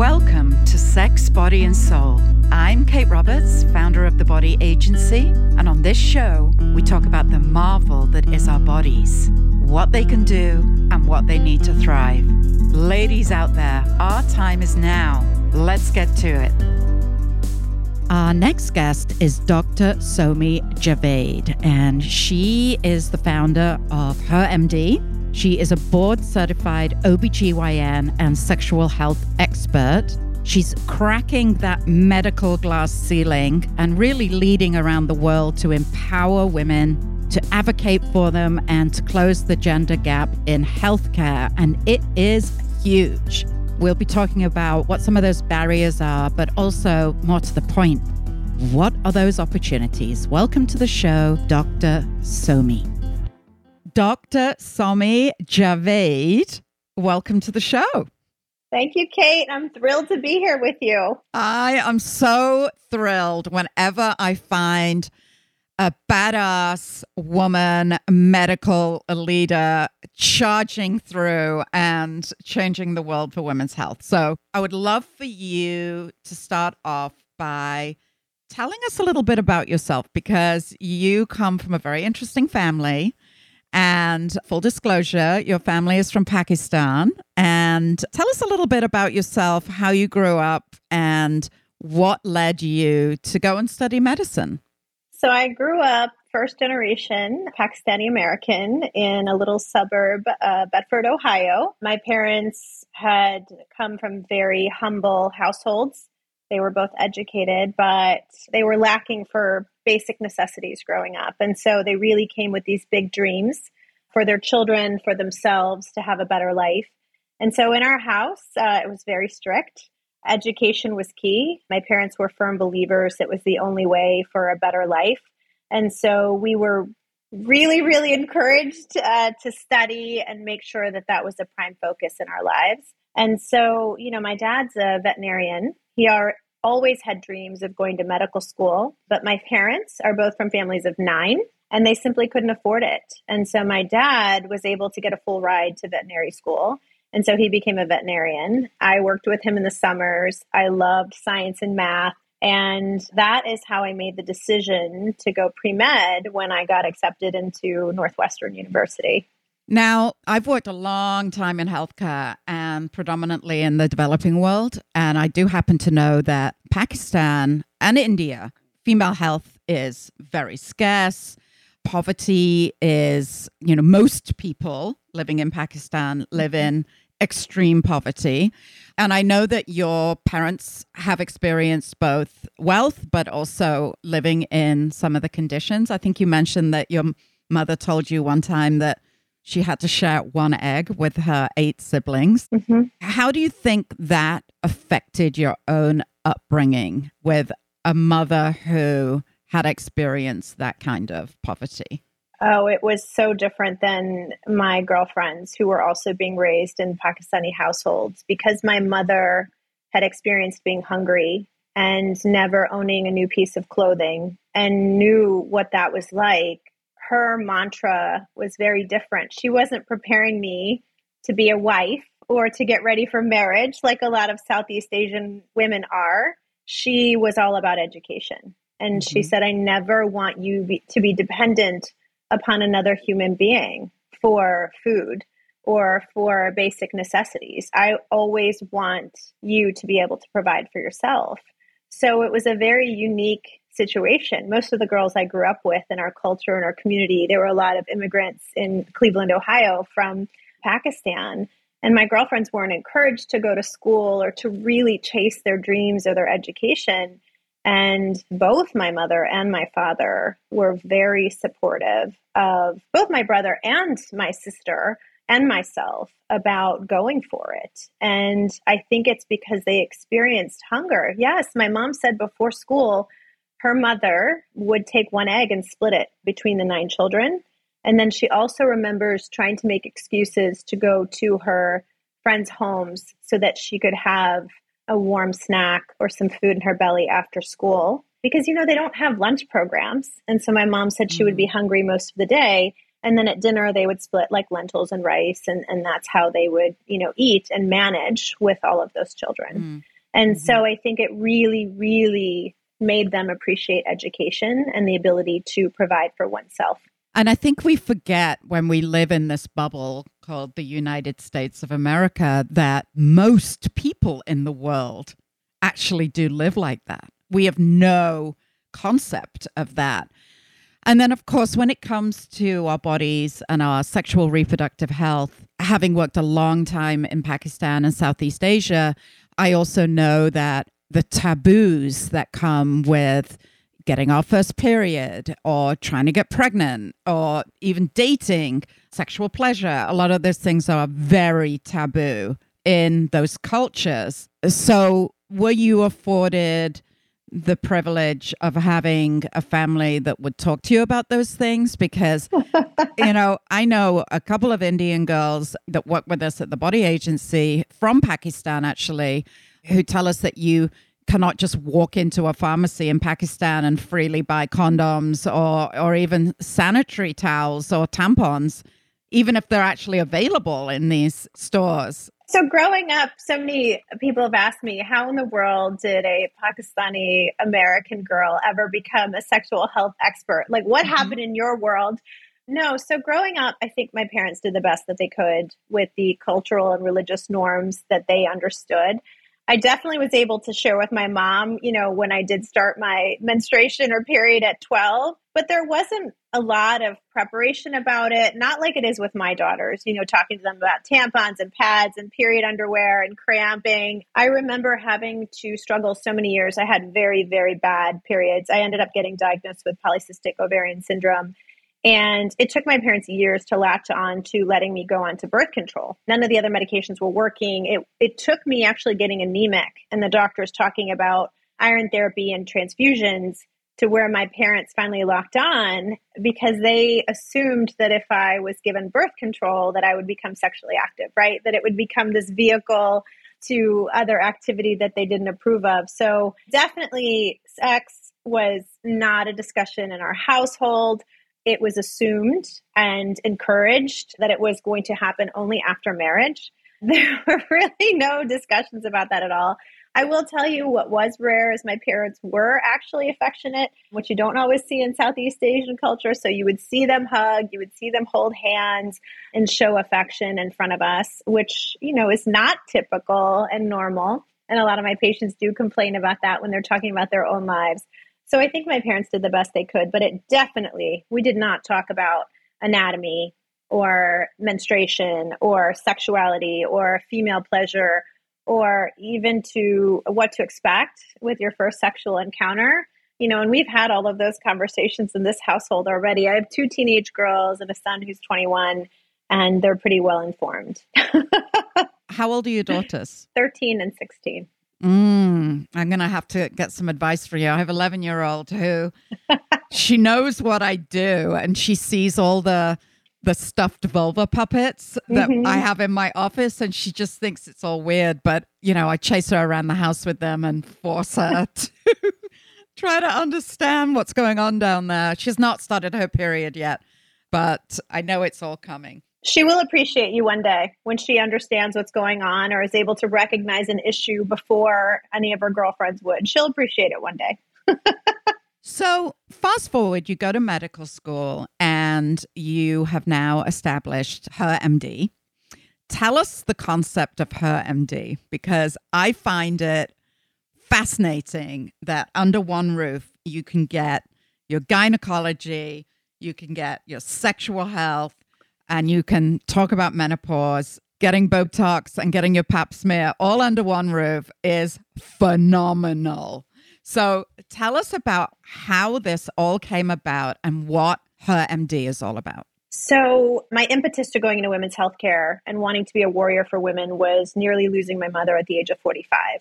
Welcome to Sex, Body, and Soul. I'm Kate Roberts, founder of The Body Agency, and on this show, we talk about the marvel that is our bodies, what they can do, and what they need to thrive. Ladies out there, our time is now. Let's get to it. Our next guest is Dr. Somi Javaid, and she is the founder of Her MD. She is a board certified OBGYN and sexual health expert. She's cracking that medical glass ceiling and really leading around the world to empower women, to advocate for them, and to close the gender gap in healthcare. And it is huge. We'll be talking about what some of those barriers are, but also more to the point, what are those opportunities? Welcome to the show, Dr. Somi. Dr. Somi Javaid, welcome to the show. Thank you, Kate. I'm thrilled to be here with you. I am so thrilled whenever I find a badass woman medical leader charging through and changing the world for women's health. So I would love for you to start off by telling us a little bit about yourself because you come from a very interesting family. And full disclosure, your family is from Pakistan. And tell us a little bit about yourself, how you grew up, and what led you to go and study medicine. So I grew up first generation Pakistani American in a little suburb, uh, Bedford, Ohio. My parents had come from very humble households. They were both educated, but they were lacking for basic necessities growing up. And so they really came with these big dreams for their children, for themselves to have a better life. And so in our house, uh, it was very strict. Education was key. My parents were firm believers it was the only way for a better life. And so we were really, really encouraged uh, to study and make sure that that was a prime focus in our lives. And so, you know, my dad's a veterinarian. He are, always had dreams of going to medical school, but my parents are both from families of nine and they simply couldn't afford it. And so my dad was able to get a full ride to veterinary school. And so he became a veterinarian. I worked with him in the summers. I loved science and math. And that is how I made the decision to go pre med when I got accepted into Northwestern University. Now, I've worked a long time in healthcare and predominantly in the developing world. And I do happen to know that Pakistan and India, female health is very scarce. Poverty is, you know, most people living in Pakistan live in extreme poverty. And I know that your parents have experienced both wealth, but also living in some of the conditions. I think you mentioned that your mother told you one time that she had to share one egg with her eight siblings. Mm-hmm. How do you think that affected your own upbringing with a mother who had experienced that kind of poverty? Oh, it was so different than my girlfriends who were also being raised in Pakistani households because my mother had experienced being hungry and never owning a new piece of clothing and knew what that was like. Her mantra was very different. She wasn't preparing me to be a wife or to get ready for marriage like a lot of Southeast Asian women are. She was all about education. And mm-hmm. she said, I never want you be, to be dependent upon another human being for food or for basic necessities. I always want you to be able to provide for yourself. So it was a very unique situation. Most of the girls I grew up with in our culture and our community, there were a lot of immigrants in Cleveland, Ohio from Pakistan. And my girlfriends weren't encouraged to go to school or to really chase their dreams or their education and both my mother and my father were very supportive of both my brother and my sister and myself about going for it. And I think it's because they experienced hunger. Yes, my mom said before school, her mother would take one egg and split it between the nine children. And then she also remembers trying to make excuses to go to her friends' homes so that she could have a warm snack or some food in her belly after school because you know they don't have lunch programs and so my mom said she would be mm. hungry most of the day And then at dinner, they would split like lentils and rice, and, and that's how they would, you know, eat and manage with all of those children. Mm. And mm-hmm. so I think it really, really made them appreciate education and the ability to provide for oneself. And I think we forget when we live in this bubble called the United States of America that most people in the world actually do live like that. We have no concept of that. And then, of course, when it comes to our bodies and our sexual reproductive health, having worked a long time in Pakistan and Southeast Asia, I also know that the taboos that come with getting our first period or trying to get pregnant or even dating, sexual pleasure, a lot of those things are very taboo in those cultures. So, were you afforded the privilege of having a family that would talk to you about those things because you know i know a couple of indian girls that work with us at the body agency from pakistan actually who tell us that you cannot just walk into a pharmacy in pakistan and freely buy condoms or or even sanitary towels or tampons even if they're actually available in these stores so, growing up, so many people have asked me, how in the world did a Pakistani American girl ever become a sexual health expert? Like, what mm-hmm. happened in your world? No, so growing up, I think my parents did the best that they could with the cultural and religious norms that they understood. I definitely was able to share with my mom, you know, when I did start my menstruation or period at 12, but there wasn't a lot of preparation about it, not like it is with my daughters, you know, talking to them about tampons and pads and period underwear and cramping. I remember having to struggle so many years. I had very, very bad periods. I ended up getting diagnosed with polycystic ovarian syndrome and it took my parents years to latch on to letting me go on to birth control. None of the other medications were working. It, it took me actually getting anemic and the doctors talking about iron therapy and transfusions to where my parents finally locked on because they assumed that if I was given birth control that I would become sexually active, right? That it would become this vehicle to other activity that they didn't approve of. So definitely sex was not a discussion in our household it was assumed and encouraged that it was going to happen only after marriage. There were really no discussions about that at all. I will tell you what was rare is my parents were actually affectionate, which you don't always see in Southeast Asian culture. So you would see them hug, you would see them hold hands and show affection in front of us, which, you know, is not typical and normal. And a lot of my patients do complain about that when they're talking about their own lives. So I think my parents did the best they could, but it definitely, we did not talk about anatomy or menstruation or sexuality or female pleasure or even to what to expect with your first sexual encounter. You know, and we've had all of those conversations in this household already. I have two teenage girls and a son who's 21, and they're pretty well informed. How old are your daughters? 13 and 16. Mm, I'm going to have to get some advice for you. I have 11 year old who she knows what I do and she sees all the the stuffed vulva puppets that mm-hmm. I have in my office and she just thinks it's all weird. But, you know, I chase her around the house with them and force her to try to understand what's going on down there. She's not started her period yet, but I know it's all coming. She will appreciate you one day when she understands what's going on or is able to recognize an issue before any of her girlfriends would. She'll appreciate it one day. so, fast forward, you go to medical school and you have now established her MD. Tell us the concept of her MD because I find it fascinating that under one roof you can get your gynecology, you can get your sexual health, and you can talk about menopause, getting Botox and getting your pap smear all under one roof is phenomenal. So tell us about how this all came about and what her MD is all about. So, my impetus to going into women's healthcare and wanting to be a warrior for women was nearly losing my mother at the age of 45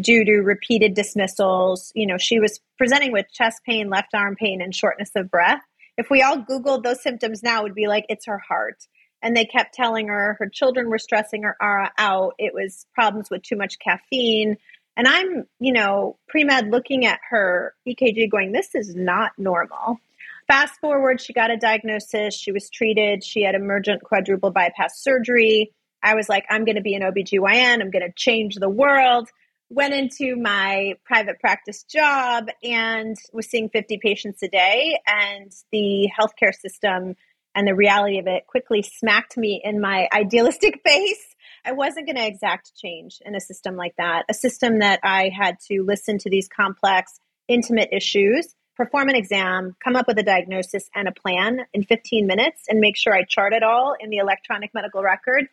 due to repeated dismissals. You know, she was presenting with chest pain, left arm pain, and shortness of breath if we all Googled those symptoms now, it would be like, it's her heart. And they kept telling her her children were stressing her out. It was problems with too much caffeine. And I'm, you know, pre med looking at her EKG going, this is not normal. Fast forward, she got a diagnosis. She was treated. She had emergent quadruple bypass surgery. I was like, I'm going to be an OBGYN. I'm going to change the world. Went into my private practice job and was seeing 50 patients a day. And the healthcare system and the reality of it quickly smacked me in my idealistic face. I wasn't going to exact change in a system like that, a system that I had to listen to these complex, intimate issues perform an exam, come up with a diagnosis and a plan in 15 minutes, and make sure I chart it all in the electronic medical record.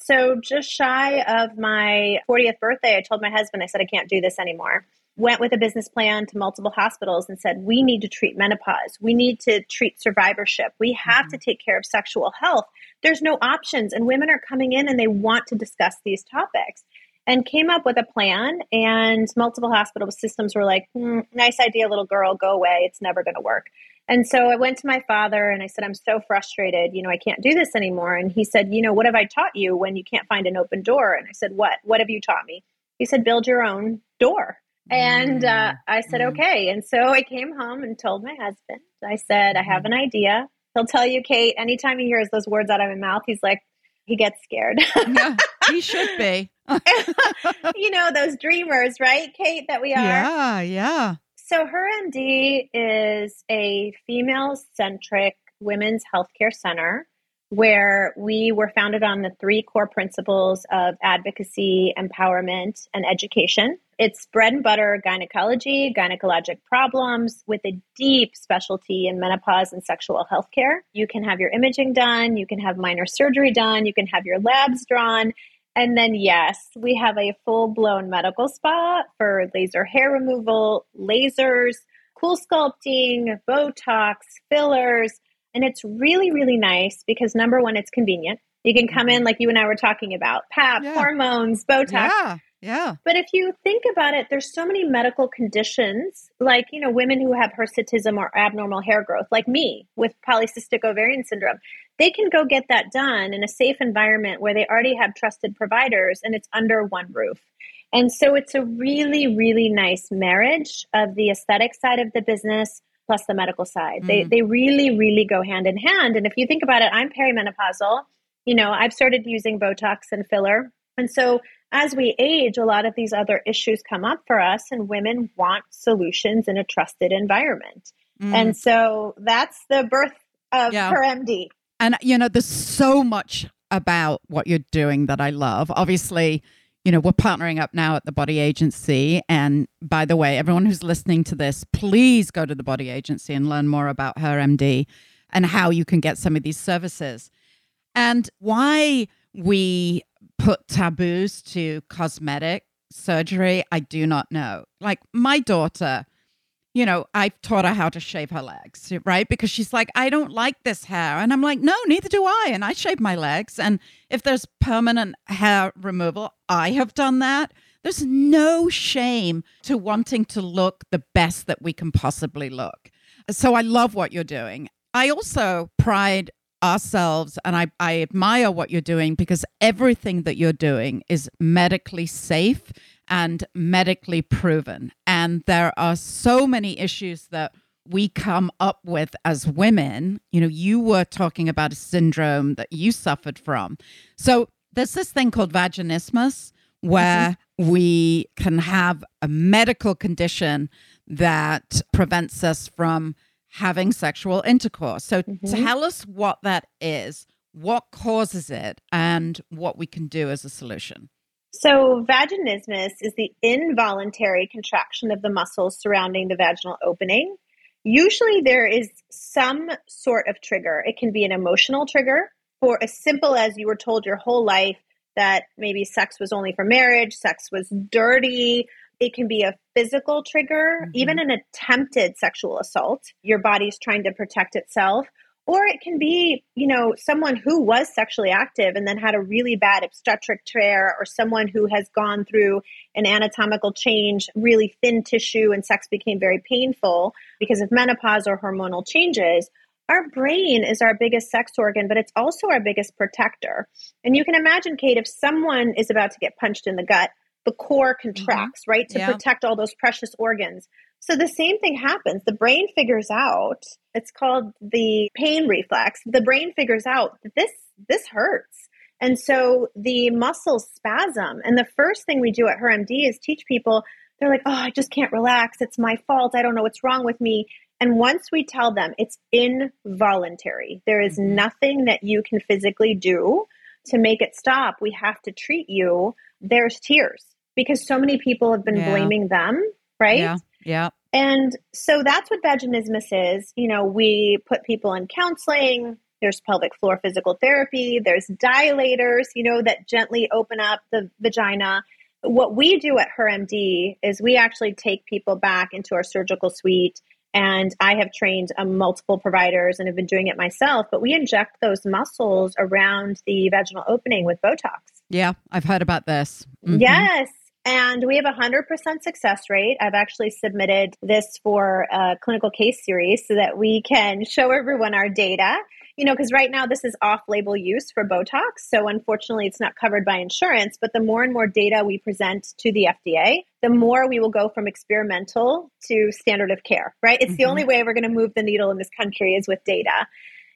So, just shy of my 40th birthday, I told my husband, I said, I can't do this anymore. Went with a business plan to multiple hospitals and said, We need to treat menopause. We need to treat survivorship. We have mm-hmm. to take care of sexual health. There's no options. And women are coming in and they want to discuss these topics and came up with a plan. And multiple hospital systems were like, hmm, nice idea, little girl, go away. It's never going to work. And so I went to my father and I said, I'm so frustrated. You know, I can't do this anymore. And he said, You know, what have I taught you when you can't find an open door? And I said, What? What have you taught me? He said, Build your own door. And uh, mm, I said, mm. Okay. And so I came home and told my husband, I said, I have mm. an idea. He'll tell you, Kate, anytime he hears those words out of my mouth, he's like, he gets scared. yeah, he should be. you know, those dreamers, right, Kate, that we are? Yeah, yeah. So, Her MD is a female centric women's healthcare center where we were founded on the three core principles of advocacy, empowerment, and education. It's bread and butter gynecology, gynecologic problems with a deep specialty in menopause and sexual health care. You can have your imaging done, you can have minor surgery done, you can have your labs drawn. And then, yes, we have a full blown medical spa for laser hair removal, lasers, cool sculpting, Botox, fillers and it's really, really nice because number one, it's convenient. You can come in mm-hmm. like you and I were talking about, PAP, yeah. hormones, Botox. Yeah. Yeah. But if you think about it, there's so many medical conditions, like, you know, women who have hirsutism or abnormal hair growth, like me with polycystic ovarian syndrome. They can go get that done in a safe environment where they already have trusted providers and it's under one roof. And so it's a really, really nice marriage of the aesthetic side of the business plus the medical side. Mm. They they really really go hand in hand. And if you think about it, I'm perimenopausal. You know, I've started using Botox and filler. And so as we age, a lot of these other issues come up for us and women want solutions in a trusted environment. Mm. And so that's the birth of yeah. her MD. And you know, there's so much about what you're doing that I love. Obviously, you know, we're partnering up now at the Body Agency. And by the way, everyone who's listening to this, please go to the Body Agency and learn more about her MD and how you can get some of these services. And why we put taboos to cosmetic surgery, I do not know. Like my daughter, you know, I've taught her how to shave her legs, right? Because she's like, I don't like this hair. And I'm like, no, neither do I. And I shave my legs. And if there's permanent hair removal, I have done that. There's no shame to wanting to look the best that we can possibly look. So I love what you're doing. I also pride ourselves and I, I admire what you're doing because everything that you're doing is medically safe and medically proven. And there are so many issues that we come up with as women. You know, you were talking about a syndrome that you suffered from. So there's this thing called vaginismus where mm-hmm. we can have a medical condition that prevents us from having sexual intercourse. So mm-hmm. tell us what that is, what causes it, and what we can do as a solution. So, vaginismus is the involuntary contraction of the muscles surrounding the vaginal opening. Usually, there is some sort of trigger. It can be an emotional trigger, for as simple as you were told your whole life that maybe sex was only for marriage, sex was dirty. It can be a physical trigger, mm-hmm. even an attempted sexual assault. Your body's trying to protect itself or it can be you know someone who was sexually active and then had a really bad obstetric tear or someone who has gone through an anatomical change really thin tissue and sex became very painful because of menopause or hormonal changes our brain is our biggest sex organ but it's also our biggest protector and you can imagine kate if someone is about to get punched in the gut the core mm-hmm. contracts mm-hmm. right to yeah. protect all those precious organs So the same thing happens. The brain figures out, it's called the pain reflex. The brain figures out that this this hurts. And so the muscles spasm. And the first thing we do at HerMD is teach people, they're like, oh, I just can't relax. It's my fault. I don't know what's wrong with me. And once we tell them it's involuntary, there is mm-hmm. nothing that you can physically do to make it stop. We have to treat you. There's tears because so many people have been yeah. blaming them, right? Yeah. Yeah. And so that's what vaginismus is. You know, we put people in counseling. There's pelvic floor physical therapy. There's dilators, you know, that gently open up the vagina. What we do at HerMD is we actually take people back into our surgical suite and I have trained um, multiple providers and have been doing it myself, but we inject those muscles around the vaginal opening with Botox. Yeah, I've heard about this. Mm-hmm. Yes. And we have a 100% success rate. I've actually submitted this for a clinical case series so that we can show everyone our data you know, because right now this is off label use for Botox. So unfortunately, it's not covered by insurance. But the more and more data we present to the FDA, the more we will go from experimental to standard of care, right? It's mm-hmm. the only way we're going to move the needle in this country is with data.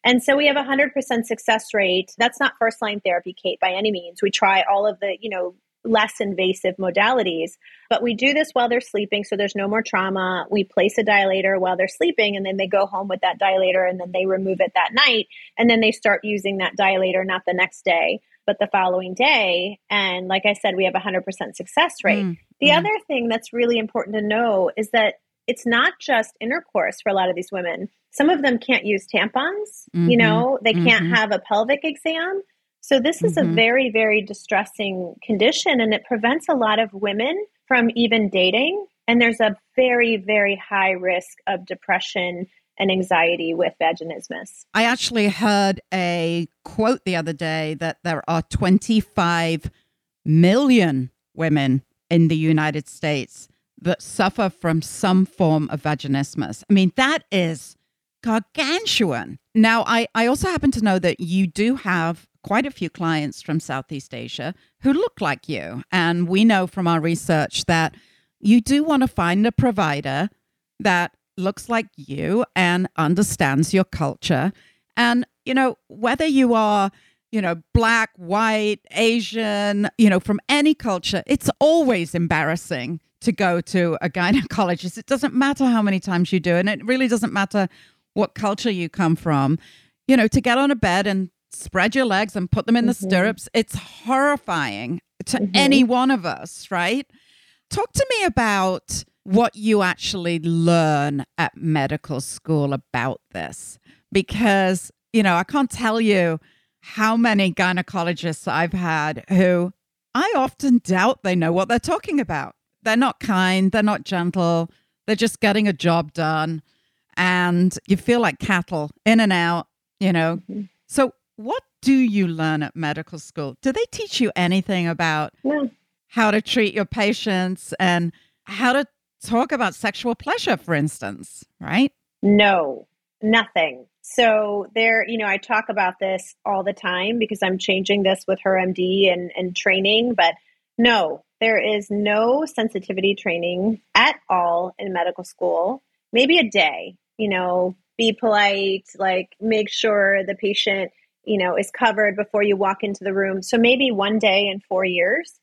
And so we have a 100% success rate. That's not first line therapy, Kate, by any means. We try all of the, you know, less invasive modalities. But we do this while they're sleeping, so there's no more trauma. We place a dilator while they're sleeping, and then they go home with that dilator, and then they remove it that night, and then they start using that dilator not the next day, but the following day. And like I said, we have a 100% success rate. Mm, the mm. other thing that's really important to know is that it's not just intercourse for a lot of these women. Some of them can't use tampons, mm-hmm, you know, they can't mm-hmm. have a pelvic exam. So, this is mm-hmm. a very, very distressing condition, and it prevents a lot of women from even dating. And there's a very, very high risk of depression and anxiety with vaginismus. I actually heard a quote the other day that there are 25 million women in the United States that suffer from some form of vaginismus. I mean, that is gargantuan. Now, I, I also happen to know that you do have quite a few clients from Southeast Asia who look like you. And we know from our research that you do want to find a provider that looks like you and understands your culture. And, you know, whether you are, you know, black, white, Asian, you know, from any culture, it's always embarrassing to go to a gynecologist. It doesn't matter how many times you do, and it really doesn't matter what culture you come from. You know, to get on a bed and spread your legs and put them in the mm-hmm. stirrups. It's horrifying to mm-hmm. any one of us, right? Talk to me about what you actually learn at medical school about this because, you know, I can't tell you how many gynecologists I've had who I often doubt they know what they're talking about. They're not kind, they're not gentle, they're just getting a job done. And you feel like cattle in and out, you know. Mm-hmm. So, what do you learn at medical school? Do they teach you anything about no. how to treat your patients and how to talk about sexual pleasure, for instance, right? No, nothing. So there, you know, I talk about this all the time because I'm changing this with HerMD and, and training, but no, there is no sensitivity training at all in medical school. Maybe a day, you know, be polite, like make sure the patient you know is covered before you walk into the room so maybe one day in four years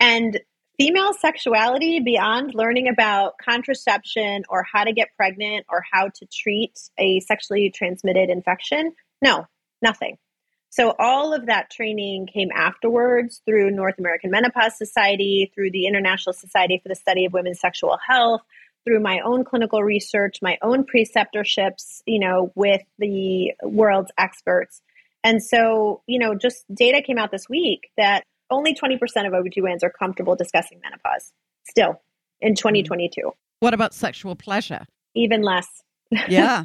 and female sexuality beyond learning about contraception or how to get pregnant or how to treat a sexually transmitted infection? No nothing. So all of that training came afterwards through north american menopause society through the international society for the study of women's sexual health through my own clinical research my own preceptorships you know with the world's experts. And so, you know, just data came out this week that only 20% of OBGYNs are comfortable discussing menopause still in 2022. Mm-hmm. What about sexual pleasure? Even less. Yeah.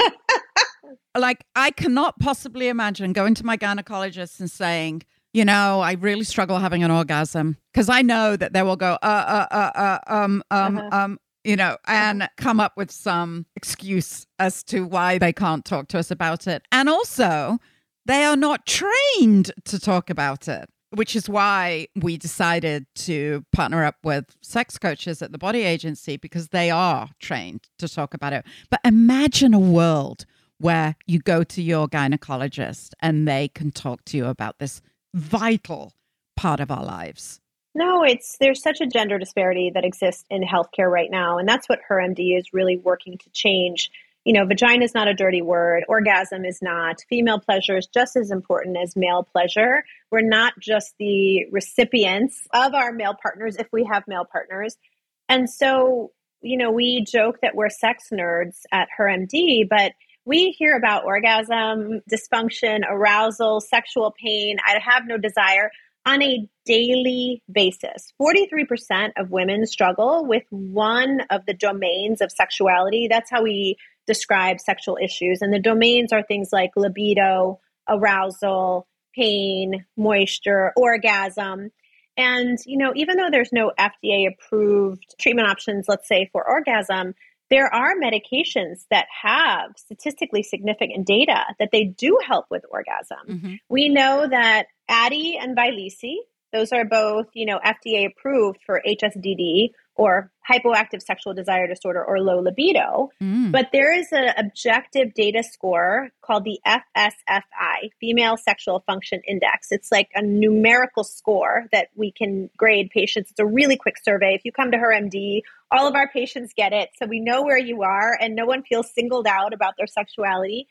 like, I cannot possibly imagine going to my gynecologist and saying, you know, I really struggle having an orgasm because I know that they will go, uh, uh, uh, uh um, um, uh-huh. um, you know, and uh-huh. come up with some excuse as to why they can't talk to us about it. And also, they are not trained to talk about it. Which is why we decided to partner up with sex coaches at the body agency because they are trained to talk about it. But imagine a world where you go to your gynecologist and they can talk to you about this vital part of our lives. No, it's there's such a gender disparity that exists in healthcare right now, and that's what HerMD is really working to change. You know, vagina is not a dirty word, orgasm is not, female pleasure is just as important as male pleasure. We're not just the recipients of our male partners if we have male partners. And so, you know, we joke that we're sex nerds at HerMD, but we hear about orgasm, dysfunction, arousal, sexual pain, I have no desire on a daily basis. 43% of women struggle with one of the domains of sexuality. That's how we describe sexual issues. And the domains are things like libido, arousal, pain, moisture, orgasm. And, you know, even though there's no FDA approved treatment options, let's say for orgasm, there are medications that have statistically significant data that they do help with orgasm. Mm-hmm. We know that Addyi and Vyleesi, those are both, you know, FDA approved for HSDD or hypoactive sexual desire disorder or low libido. Mm. But there is an objective data score called the FSFI, Female Sexual Function Index. It's like a numerical score that we can grade patients. It's a really quick survey. If you come to her MD, all of our patients get it. So we know where you are and no one feels singled out about their sexuality.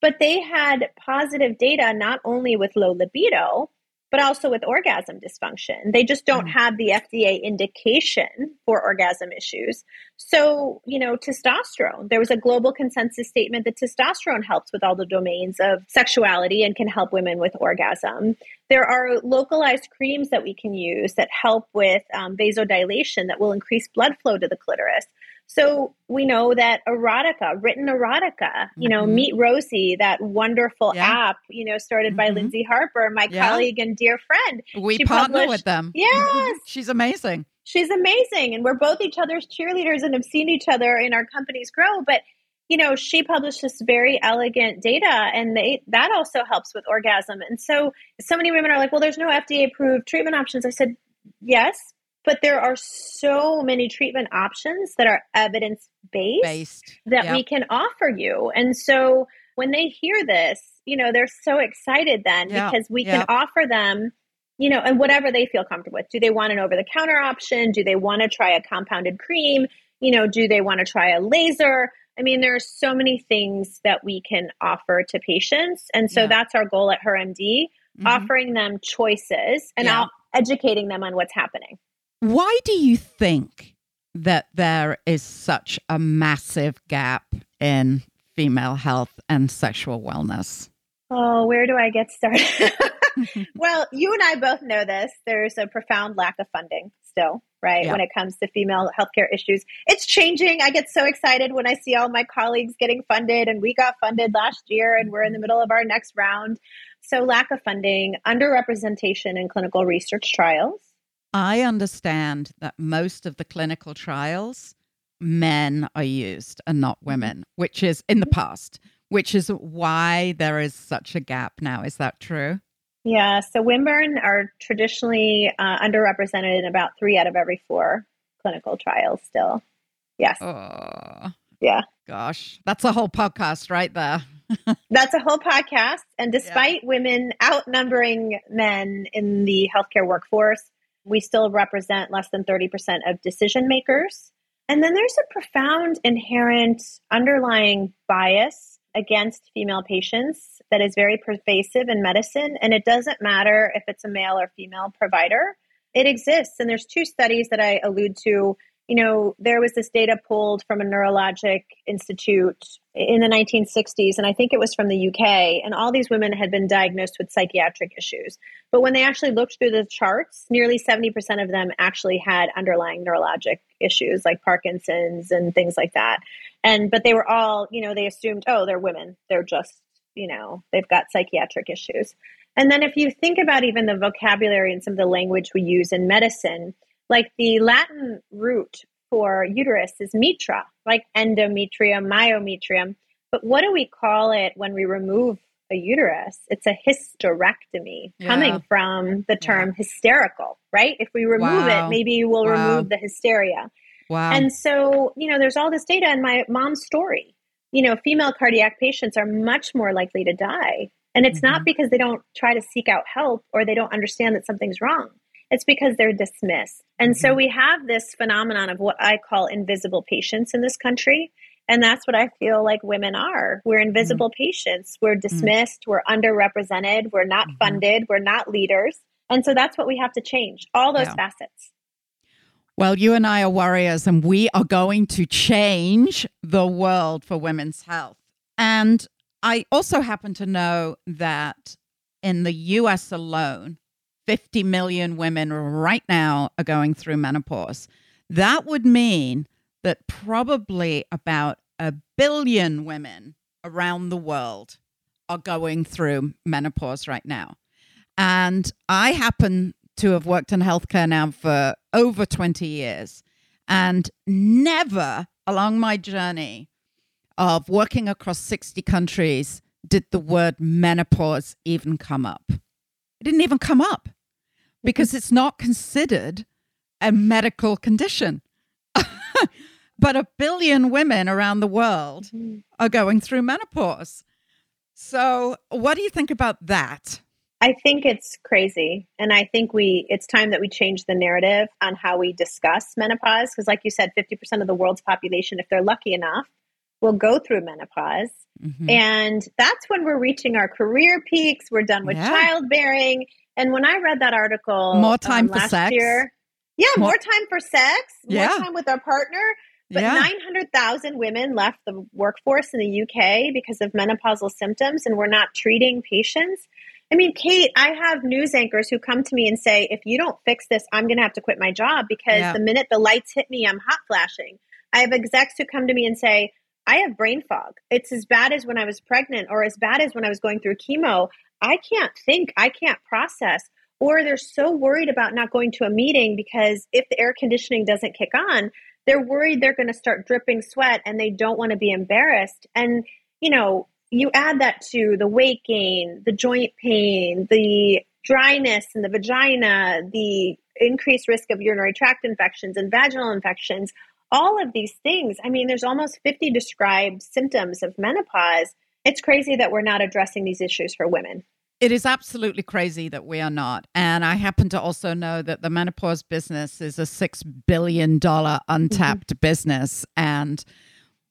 But they had positive data not only with low libido, but also with orgasm dysfunction. They just don't mm. have the FDA indication for orgasm issues. So, you know, testosterone, there was a global consensus statement that testosterone helps with all the domains of sexuality and can help women with orgasm. There are localized creams that we can use that help with um, vasodilation that will increase blood flow to the clitoris. So we know that erotica, written erotica, you know, mm-hmm. Meet Rosy, that wonderful yeah. app, you know, started by mm-hmm. Lyndsey Harper, my yeah. colleague and dear friend. We she partner with them. Yes. She's amazing. She's amazing. And we're both each other's cheerleaders and have seen each other in our companies grow. But, you know, she published this very elegant data and they that also helps with orgasm. And so so many women are like, well, there's no FDA approved treatment options. I said, yes, but there are so many treatment options that are evidence based that yep. we can offer you. And so when they hear this, you know, they're so excited then yep. because we yep. can offer them, you know, and whatever they feel comfortable with. Do they want an over the counter option? Do they want to try a compounded cream? You know, do they want to try a laser? I mean, there are so many things that we can offer to patients. And so that's our goal at HerMD, mm-hmm. offering them choices and educating them on what's happening. Why do you think that there is such a massive gap in female health and sexual wellness? Oh, where do I get started? well, you and I both know this. There's a profound lack of funding still, right? Yeah. When it comes to female healthcare issues. It's changing. I get so excited when I see all my colleagues getting funded, and we got funded last year, and we're in the middle of our next round. So, lack of funding, underrepresentation in clinical research trials, I understand that most of the clinical trials, men are used and not mm-hmm. women, which is in the past, which is why there is such a gap now. Is that true? Yeah, so women are traditionally uh, underrepresented in about three out of every four clinical trials still. Yes. Oh. Yeah. Gosh, that's a whole podcast right there. that's a whole podcast. And despite yeah. women outnumbering men in the healthcare workforce, we still represent less than 30% of decision makers. And then there's a profound inherent underlying bias against female patients that is very pervasive in medicine. And it doesn't matter if it's a male or female provider, it exists. And there's two studies that I allude to you know, there was this data pulled from a neurologic institute in the 1960s, and I think it was from the UK, and all these women had been diagnosed with psychiatric issues. But when they actually looked through the charts, nearly 70% of them actually had underlying neurologic issues like Parkinson's and things like that. And but they were all, you know, they assumed, oh, they're women. They're just, you know, they've got psychiatric issues. And then if you think about even the vocabulary and some of the language we use in medicine, like the Latin root for uterus is mitra, like endometrium, myometrium. But what do we call it when we remove a uterus. It's a hysterectomy Yeah. coming from the term hysterical, right? If we remove Wow. it, maybe we'll Wow. remove the hysteria. Wow. And so, you know, there's all this data in my mom's story. You know, female cardiac patients are much more likely to die. And it's not Mhm. because they don't try to seek out help or they don't understand that something's wrong. It's because they're dismissed. And so Mhm. we have this phenomenon of what I call invisible patients in this country. And that's what I feel like women are. We're invisible patients. We're dismissed. We're underrepresented. We're not Mhm. funded. We're not leaders. And so that's what we have to change all those Yeah. facets. Well, you and I are warriors, and we are going to change the world for women's health. And I also happen to know that in the US alone, 50 million women right now are going through menopause. That would mean that probably about a billion women around the world are going through menopause right now. And I happen to have worked in healthcare now for over 20 years and never along my journey of working across 60 countries did the word menopause even come up. It didn't even come up because it's not considered a medical condition. but a billion women around the world are going through menopause. So, what do you think about that? I think it's crazy. And I think we it's time that we change the narrative on how we discuss menopause. Because like you said, 50% of the world's population, if they're lucky enough, will go through menopause. Mhm. And that's when we're reaching our career peaks. We're done with Yeah. childbearing. And when I read that article More time um, for last sex. year, yeah, More- more, time for sex, Yeah. more time with our partner. But yeah. 900,000 women left the workforce in the UK because of menopausal symptoms, and we're not treating patients. I mean, Kate, I have news anchors who come to me and say, if you don't fix this, I'm going to have to quit my job because Yeah. the minute the lights hit me, I'm hot flashing. I have execs who come to me and say, I have brain fog. It's as bad as when I was pregnant or as bad as when I was going through chemo. I can't think, I can't process. Or they're so worried about not going to a meeting because if the air conditioning doesn't kick on, they're worried they're going to start dripping sweat and they don't want to be embarrassed. And, you know, you add that to the weight gain, the joint pain, the dryness in the vagina, the increased risk of urinary tract infections and vaginal infections, all of these things. I mean, there's almost 50 described symptoms of menopause. It's crazy that we're not addressing these issues for women. It is absolutely crazy that we are not. And I happen to also know that the menopause business is a $6 billion untapped mm-hmm. business. And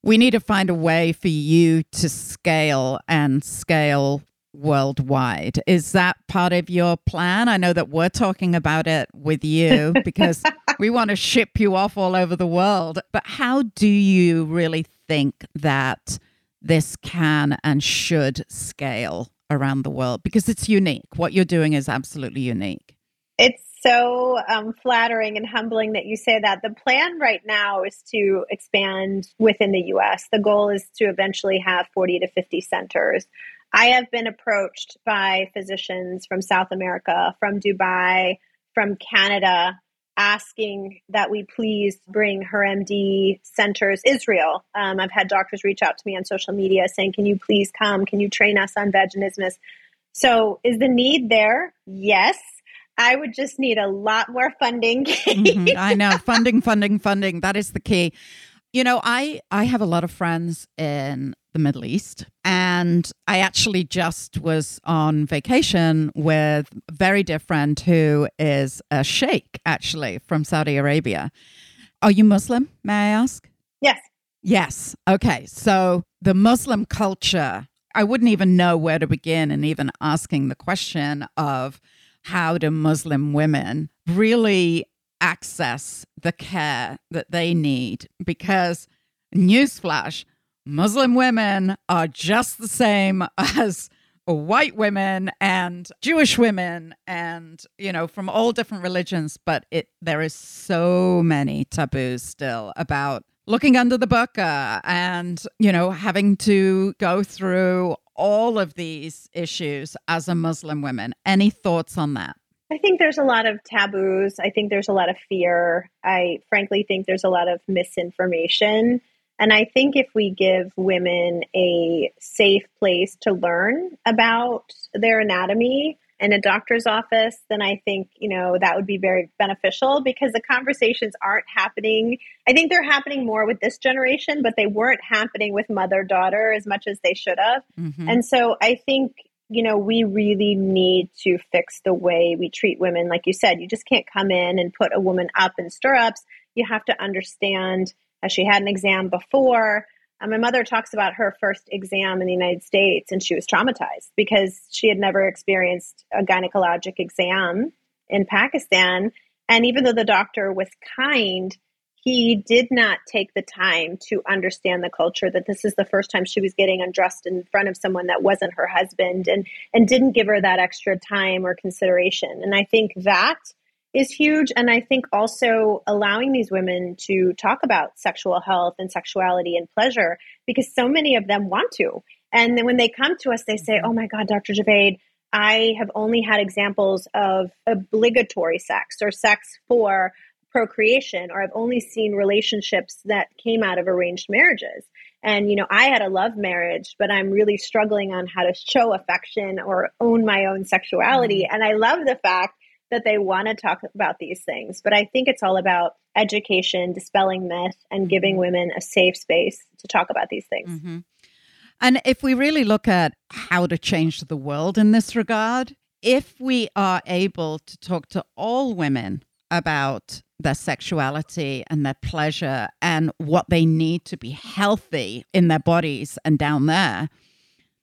we need to find a way for you to scale and scale worldwide. Is that part of your plan? I know that we're talking about it with you because we want to ship you off all over the world. But how do you really think that this can and should scale around the world? Because it's unique. What you're doing is absolutely unique. It's so um, flattering and humbling that you say that. The plan right now is to expand within the US. The goal is to eventually have 40 to 50 centers. I have been approached by physicians from South America, from Dubai, from Canada, asking that we please bring her MD centers, Israel. Um, I've had doctors reach out to me on social media saying, Can you please come? Can you train us on vaginismus? So, is the need there? Yes. I would just need a lot more funding. Mhm. I know funding, funding, funding. That is the key. You know, I I have a lot of friends in the Middle East, and I actually just was on vacation with a very dear friend who is a sheikh, actually from Saudi Arabia. Are you Muslim? May I ask? yes. Yes. Okay. So the Muslim culture, I wouldn't even know where to begin in even asking the question of how do Muslim women really access the care that they need? Because, newsflash, Muslim women are just the same as white women and Jewish women and you know from all different religions but it there is so many taboos still about looking under the burqa and you know having to go through all of these issues as a muslim woman any thoughts on that I think there's a lot of taboos. I think there's a lot of fear. I frankly think there's a lot of misinformation. And I think if we give women a safe place to learn about their anatomy in a doctor's office, then I think, you know, that would be very beneficial because the conversations aren't happening. I think they're happening more with this generation, but they weren't happening with mother daughter as much as they should have. Mm-hmm. And so I think, you know, we really need to fix the way we treat women. Like you said, you just can't come in and put a woman up in stirrups. You have to understand she had an exam before. Uh, my mother talks about her first exam in the United States, and she was traumatized because she had never experienced a gynecologic exam in Pakistan. And even though the doctor was kind, he did not take the time to understand the culture that this is the first time she was getting undressed in front of someone that wasn't her husband and and didn't give her that extra time or consideration and i think that is huge. And I think also allowing these women to talk about sexual health and sexuality and pleasure because so many of them want to. And then when they come to us, they say. Oh my God, Dr. Javaid, I have only had examples of obligatory sex or sex for procreation, or I've only seen relationships that came out of arranged marriages. And, you know, I had a love marriage, but I'm really struggling on how to show affection or own my own sexuality. Mm-hmm. And I love the fact that they want to talk about these things. But I think it's all about education, dispelling myth, and giving mm-hmm. women a safe space to talk about these things. Mm-hmm. And if we really look at how to change the world in this regard, if we are able to talk to all women about their sexuality and their pleasure and what they need to be healthy in their bodies and down there,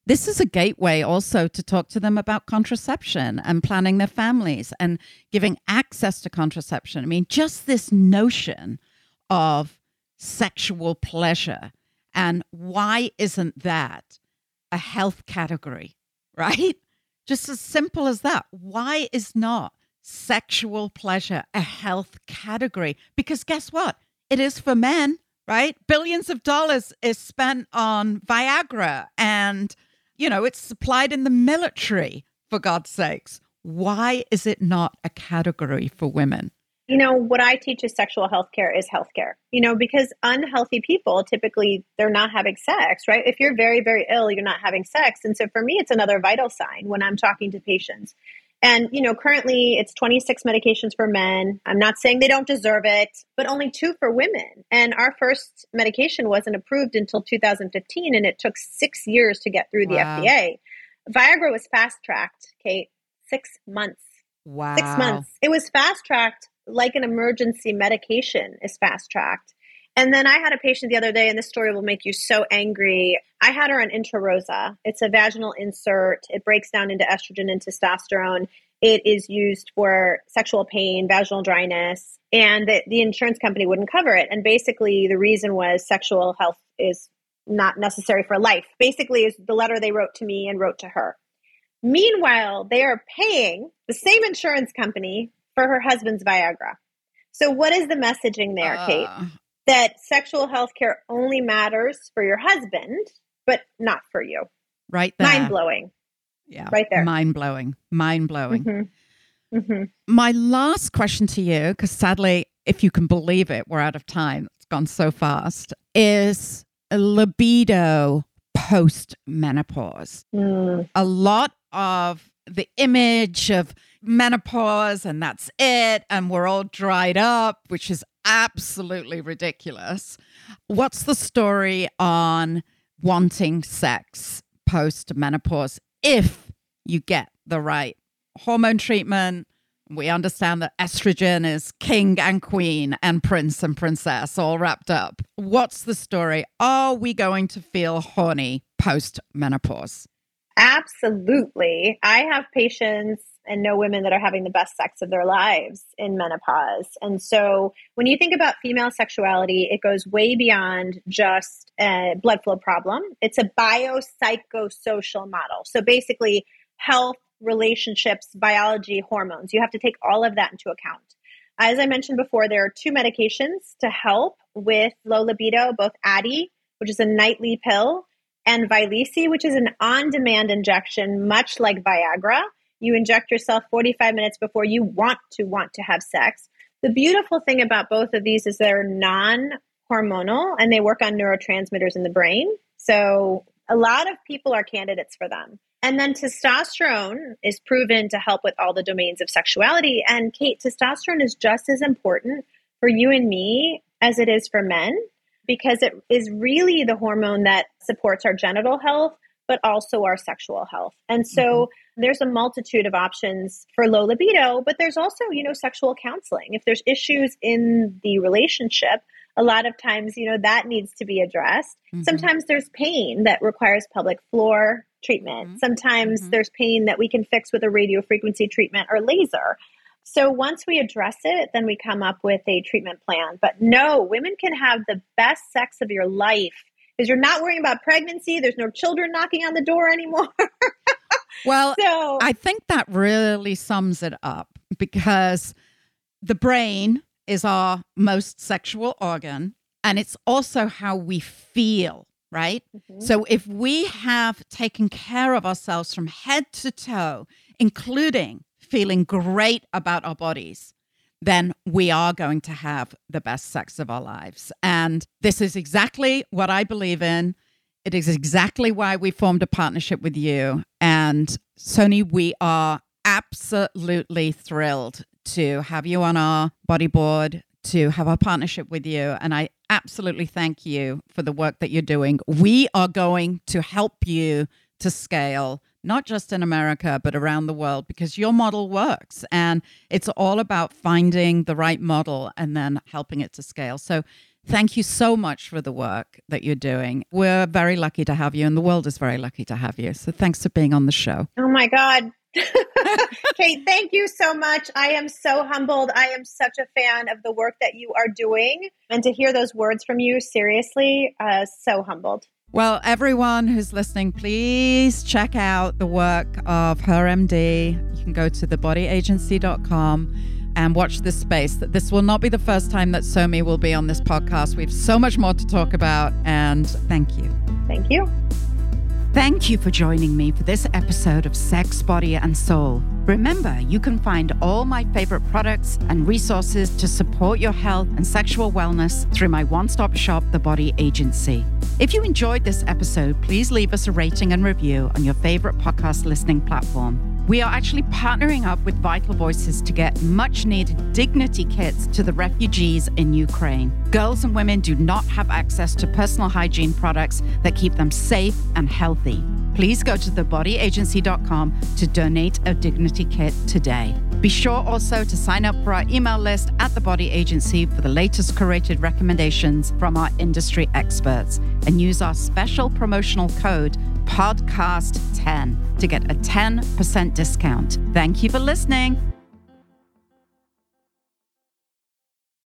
this is a gateway also to talk to them about contraception and planning their families and giving access to contraception. I mean, just this notion of sexual pleasure and why isn't that a health category, right? Just as simple as that. Why is not sexual pleasure a health category? Because guess what? It is for men, right? Billions of dollars is spent on Viagra and you know, it's supplied in the military, for God's sakes. Why is it not a category for women? You know, what I teach is sexual health care is health care, you know, because unhealthy people typically they're not having sex, right? If you're very, very ill, you're not having sex. And so for me, it's another vital sign when I'm talking to patients. And, you know, currently it's 26 medications for men. I'm not saying they don't deserve it, but only two for women. And our first medication wasn't approved until 2015, and it took six years to get through the. FDA. Viagra was fast tracked, Kate, six months. Wow. Six months. It was fast tracked like an emergency medication is fast tracked. And then I had a patient the other day, and this story will make you so angry. I had her on Intrarosa. It's a vaginal insert. It breaks down into estrogen and testosterone. It is used for sexual pain, vaginal dryness, and the, the insurance company wouldn't cover it. And basically, the reason was sexual health is not necessary for life. Basically, is the letter they wrote to me and wrote to her. Meanwhile, they are paying the same insurance company for her husband's Viagra. So, what is the messaging there, uh, Kate? That sexual health care only matters for your husband, but not for you. Right there. Mind blowing. Yeah. Right there. Mind blowing. Mind blowing. Mm-hmm. Mm-hmm. My last question to you, because sadly, if you can believe it, we're out of time. It's gone so fast. Is libido post menopause? Mm. A lot of the image of menopause and that's it, and we're all dried up, which is absolutely ridiculous. What's the story on wanting sex post menopause if you get the right hormone treatment? We understand that estrogen is king and queen and prince and princess all wrapped up. What's the story? Are we going to feel horny post menopause? Absolutely. I have patients and know women that are having the best sex of their lives in menopause. And so when you think about female sexuality, it goes way beyond just a blood flow problem. It's a biopsychosocial model. So basically, health, relationships, biology, hormones. You have to take all of that into account. As I mentioned before, there are two medications to help with low libido, both Addyi, which is a nightly pill, and Vyleesi, which is an on demand injection, much like Viagra. You inject yourself 45 minutes before you want to want to have sex. The beautiful thing about both of these is they're non hormonal and they work on neurotransmitters in the brain. So a lot of people are candidates for them. And then testosterone is proven to help with all the domains of sexuality. And Kate, testosterone is just as important for you and me as it is for men because it is really the hormone that supports our genital health, but also our sexual health. And so mm-hmm. there's a multitude of options for low libido, but there's also, you know, sexual counseling. If there's issues in the relationship, a lot of times, you know, that needs to be addressed. Mm-hmm. Sometimes there's pain that requires pelvic floor treatment. Mm-hmm. Sometimes mm-hmm. there's pain that we can fix with a radio frequency treatment or laser. So once we address it, then we come up with a treatment plan. But no, women can have the best sex of your life because you're not worrying about pregnancy. There's no children knocking on the door anymore. well, so, I think that really sums it up because the brain is our most sexual organ and it's also how we feel, right? Mm-hmm. So if we have taken care of ourselves from head to toe, including feeling great about our bodies, then we are going to have the best sex of our lives. And this is exactly what I believe in. It is exactly why we formed a partnership with you. And Somi, we are absolutely thrilled to have you on our body board, to have our partnership with you. And I absolutely thank you for the work that you're doing. We are going to help you to scale not just in America, but around the world, because your model works. And it's all about finding the right model and then helping it to scale. So, thank you so much for the work that you're doing. We're very lucky to have you, and the world is very lucky to have you. So, thanks for being on the show. Oh, my God. Kate, thank you so much. I am so humbled. I am such a fan of the work that you are doing. And to hear those words from you, seriously, uh, so humbled. Well, everyone who's listening, please check out the work of HerMD. You can go to thebodyagency.com and watch this space. This will not be the first time that Somi will be on this podcast. We have so much more to talk about, and thank you. Thank you. Thank you for joining me for this episode of Sex, Body, and Soul. Remember, you can find all my favorite products and resources to support your health and sexual wellness through my one stop shop, The Body Agency. If you enjoyed this episode, please leave us a rating and review on your favorite podcast listening platform. We are actually partnering up with Vital Voices to get much needed dignity kits to the refugees in Ukraine. Girls and women do not have access to personal hygiene products that keep them safe and healthy. Please go to thebodyagency.com to donate a dignity kit today. Be sure also to sign up for our email list at the Body Agency for the latest curated recommendations from our industry experts and use our special promotional code podcast10 to get a 10% discount. Thank you for listening.